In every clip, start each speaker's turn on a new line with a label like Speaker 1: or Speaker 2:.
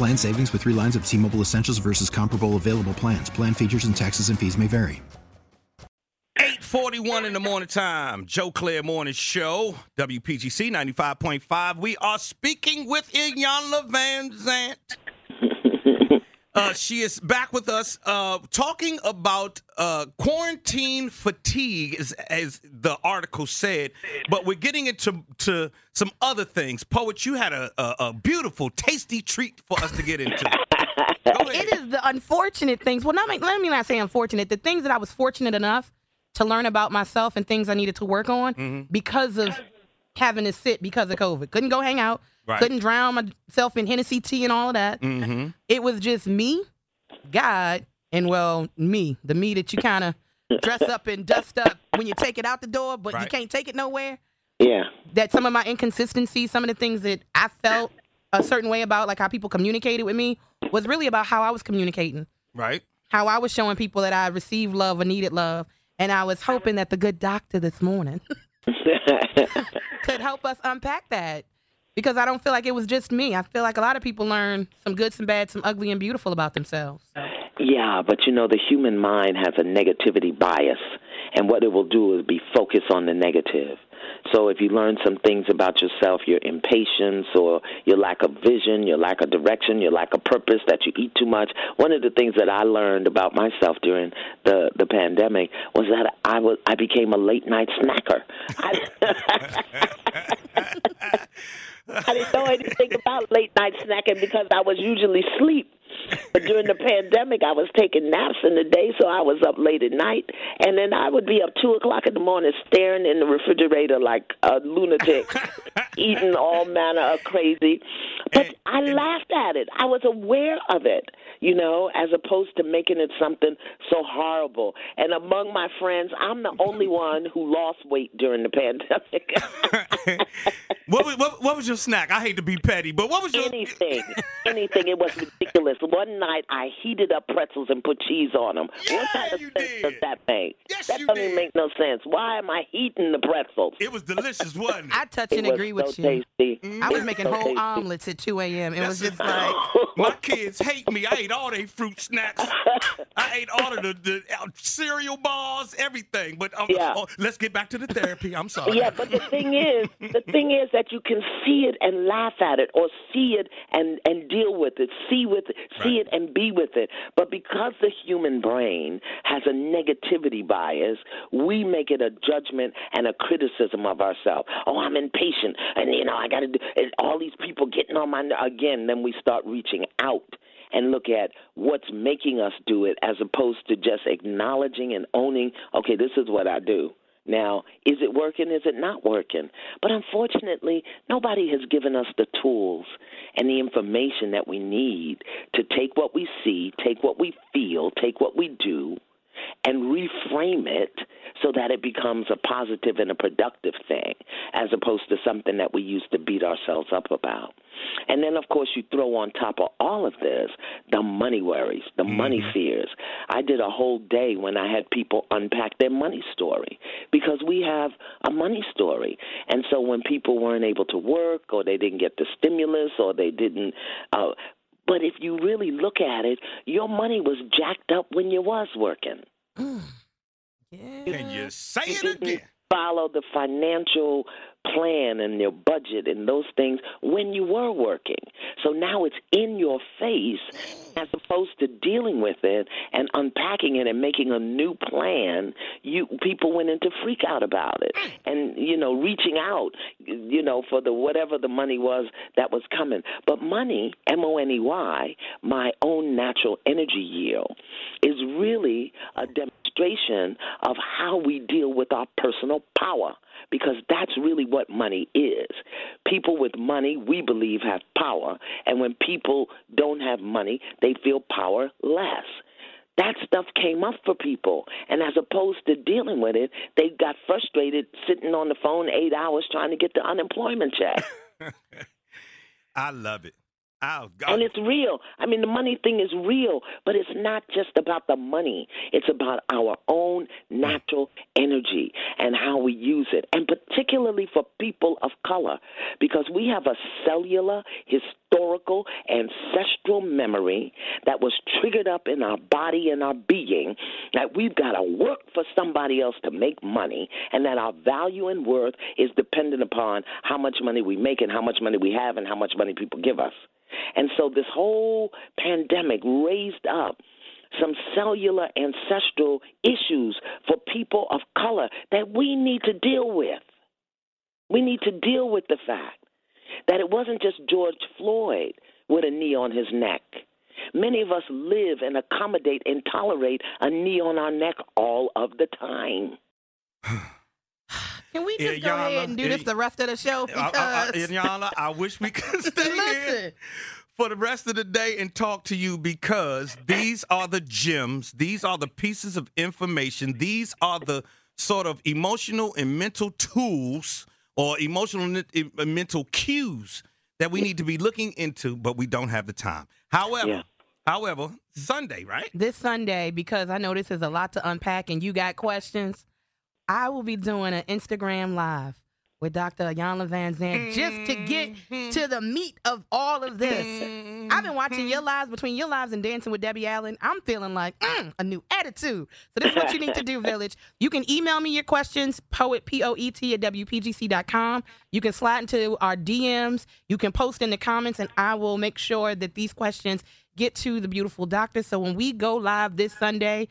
Speaker 1: Plan savings with three lines of T Mobile Essentials versus comparable available plans. Plan features and taxes and fees may vary.
Speaker 2: 841 in the morning time. Joe Clair Morning Show, WPGC 95.5. We are speaking with Iyanla Van Zant. Uh, she is back with us uh, talking about uh, quarantine fatigue, as, as, the article said. But we're getting into to some other things. Poet, you had a, a, a beautiful, tasty treat for us to get into.
Speaker 3: it is the unfortunate things. Well, not, let me not say unfortunate. The things that I was fortunate enough to learn about myself and things I needed to work on mm-hmm. because of having to sit because of COVID. Couldn't go hang out Right. Couldn't drown myself in Hennessy tea and all of that. Mm-hmm. It was just me, God, and well, me, the me that you kind of dress up and dust up when you take it out the door, but right. you can't take it nowhere.
Speaker 4: Yeah.
Speaker 3: That some of my inconsistencies, some of the things that I felt a certain way about, like how people communicated with me, was really about how I was communicating.
Speaker 2: Right.
Speaker 3: How I was showing people that I received love or needed love. And I was hoping that the good doctor this morning could help us unpack that because I don't feel like it was just me. I feel like a lot of people learn some good, some bad, some ugly, and beautiful about themselves.
Speaker 4: Yeah, but you know, the human mind has a negativity bias, and what it will do is be focused on the negative. So if you learn some things about yourself, your impatience or your lack of vision, your lack of direction, your lack of purpose, that you eat too much. One of the things that I learned about myself during the the pandemic was that I was I became a late night snacker. I didn't know anything about late night snacking because I was usually asleep. During the pandemic, I was taking naps in the day, so I was up late at night, and then I would be up two o'clock in the morning, staring in the refrigerator like a lunatic, eating all manner of crazy. But I laughed at it. I was aware of it, you know, as opposed to making it something so horrible. And among my friends, I'm the only one who lost weight during the pandemic.
Speaker 2: what, was, what, what was your snack? I hate to be petty, but what was your
Speaker 4: anything? anything. It was ridiculous. One night I heated up pretzels and put cheese on them.
Speaker 2: Yeah,
Speaker 4: what kind of
Speaker 2: sense
Speaker 4: did. does that make?
Speaker 2: Yes,
Speaker 4: that
Speaker 2: you
Speaker 4: doesn't
Speaker 2: did.
Speaker 4: make no sense. Why am I heating the pretzels?
Speaker 2: It was delicious, wasn't it?
Speaker 3: I touch and
Speaker 4: it
Speaker 3: agree
Speaker 4: was
Speaker 3: with
Speaker 4: so
Speaker 3: you.
Speaker 4: Tasty.
Speaker 3: I was making
Speaker 4: so
Speaker 3: whole
Speaker 4: tasty.
Speaker 3: omelets at 2 a.m. It was just
Speaker 2: it.
Speaker 3: like,
Speaker 2: My kids hate me. I ate all their fruit snacks. I ate all of the, the uh, cereal bars, everything. But um,
Speaker 4: Yeah.
Speaker 2: oh, let's get back to the therapy. I'm sorry.
Speaker 4: Yeah, but the thing is, the thing is that you can see it and laugh at it, or see it and and deal with it, see with it, see
Speaker 2: Right.
Speaker 4: it and be with it. But because the human brain has a negativity bias, we make it a judgment and a criticism of ourselves. Oh, I'm impatient, and you know I got to do and all these people getting on my again. Then we start reaching out and look at what's making us do it as opposed to just acknowledging and owning, okay, this is what I do. Now, is it working? Is it not working? But unfortunately, nobody has given us the tools and the information that we need to take what we see, take what we feel, take what we do, and reframe it so that it becomes a positive and a productive thing as opposed to something that we used to beat ourselves up about. And then, of course, you throw on top of all of this the money worries, the money fears. I did a whole day when I had people unpack their money story because we have a money story. And so when people weren't able to work or they didn't get the stimulus or they didn't, uh, but if you really look at it, your money was jacked up when you was working.
Speaker 3: yeah.
Speaker 2: Can you say it again?
Speaker 4: Follow the financial plan and your budget and those things when you were working. So now it's in your face as opposed to dealing with it and unpacking it and making a new plan. You people went into freak out about it and you know reaching out you know for the whatever the money was that was coming. But money, M O N E Y, my own natural energy yield is really a of how we deal with our personal power because that's really what money is. People with money, we believe, have power, and when people don't have money, they feel powerless. That stuff came up for people, and as opposed to dealing with it, they got frustrated sitting on the phone eight hours trying to get the unemployment check.
Speaker 2: I love it. Oh, God.
Speaker 4: And it's real. I mean, the money thing is real, but it's not just about the money. It's about our own natural energy and how we use it, and particularly for people of color, because we have a cellular, historical, ancestral memory that was triggered up in our body and our being that we've got to work for somebody else to make money, and that our value and worth is dependent upon how much money we make and how much money we have and how much money people give us. And so this whole pandemic raised up some cellular ancestral issues for people of color that we need to deal with. We need to deal with the fact that it wasn't just George Floyd with a knee on his neck. Many of us live and accommodate and tolerate a knee on our neck all of the time.
Speaker 3: Can we eh, just
Speaker 2: Yeah,
Speaker 3: go ahead and do this eh, the rest of the show? Because
Speaker 2: I, I, I, Iyanla, eh, I wish we could stay here for the rest of the day and talk to you because these are the gems. These are the pieces of information. These are the sort of emotional and mental tools or emotional and mental cues that we need to be looking into, but we don't have the time. However,
Speaker 4: Yeah.
Speaker 2: however, Sunday, right?
Speaker 3: this Sunday, because I know this is a lot to unpack and you got questions, I will be doing an Instagram live with Dr. Iyanla Van Zant just to get mm-hmm. to the meat of all of this. Mm-hmm. I've been watching your mm-hmm. lives between your lives and dancing with Debbie Allen. I'm feeling like mm, a new attitude. So this is what you need to do, Village. You can email me your questions, poet P O E T at WPGC.com. You can slide into our DMs. You can post in the comments, and I will make sure that these questions get to the beautiful doctor. So when we go live this Sunday,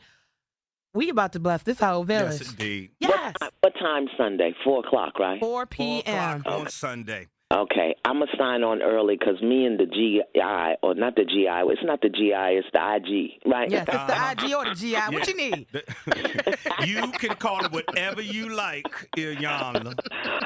Speaker 3: we about to bless this whole village.
Speaker 2: Yes, indeed.
Speaker 3: Yes.
Speaker 4: What time Sunday? Four o'clock, right?
Speaker 3: 4
Speaker 2: Four
Speaker 3: p.m.
Speaker 2: o'clock on Sunday.
Speaker 4: Okay, I'm gonna sign on early because me and the GI, or not the GI, it's not the GI, it's the IG, right?
Speaker 3: Yes, it's the IG or the GI. What you need?
Speaker 2: you can call it whatever you like, Iyanla.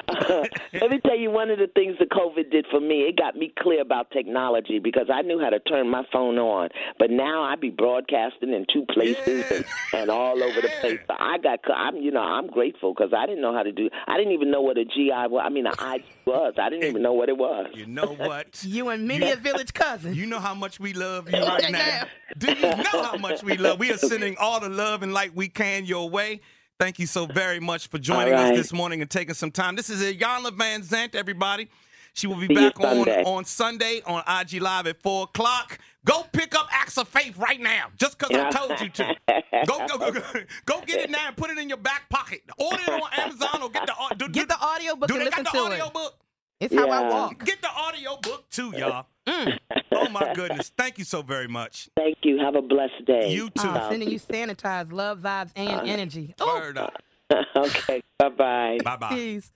Speaker 4: Let me tell you one of the things that COVID did for me. It got me clear about technology because I knew how to turn my phone on, but now I be broadcasting in two places and, and all over the place. So I got, I'm, you know, I'm grateful because I didn't know how to do. I didn't even know what a GI was. I mean, I was. I didn't even know what it was.
Speaker 2: You know what?
Speaker 3: You and many a village cousin.
Speaker 2: You know how much we love you right now. Do you know how much we love? We are sending all the love and light we can your way. Thank you so very much for joining
Speaker 4: All right.
Speaker 2: us this morning and taking some time. This is Iyanla Van Zant, everybody. She will be
Speaker 4: See
Speaker 2: back on
Speaker 4: Sunday.
Speaker 2: on Sunday on IG Live at four o'clock. Go pick up Acts of Faith right now, just because I told you to. Go go go go go get it now and put it in your back pocket. Order it on Amazon or get the au- do,
Speaker 3: Get the audio book
Speaker 2: do
Speaker 3: and
Speaker 2: they
Speaker 3: listen
Speaker 2: got the
Speaker 3: to
Speaker 2: audio
Speaker 3: it.
Speaker 2: book?
Speaker 3: It's how I walk.
Speaker 2: Get the audio book too, y'all.
Speaker 3: Mm.
Speaker 2: Oh my goodness! Thank you so very much.
Speaker 4: Thank you. Have a blessed day.
Speaker 2: You too.
Speaker 3: Oh, sending you sanitized love, vibes, and energy. Oh,
Speaker 2: Word up.
Speaker 4: okay. Bye bye.
Speaker 2: Bye bye.
Speaker 3: peace.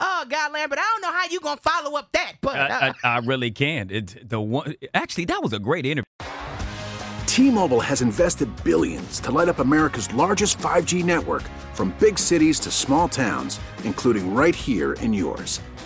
Speaker 3: Oh, God, Lambert, I don't know how you going to follow up that, but uh,
Speaker 5: I, I, I really can't. It, the one, actually, that was a great interview.
Speaker 6: T-Mobile has invested billions to light up America's largest 5G network from big cities to small towns, including right here in yours.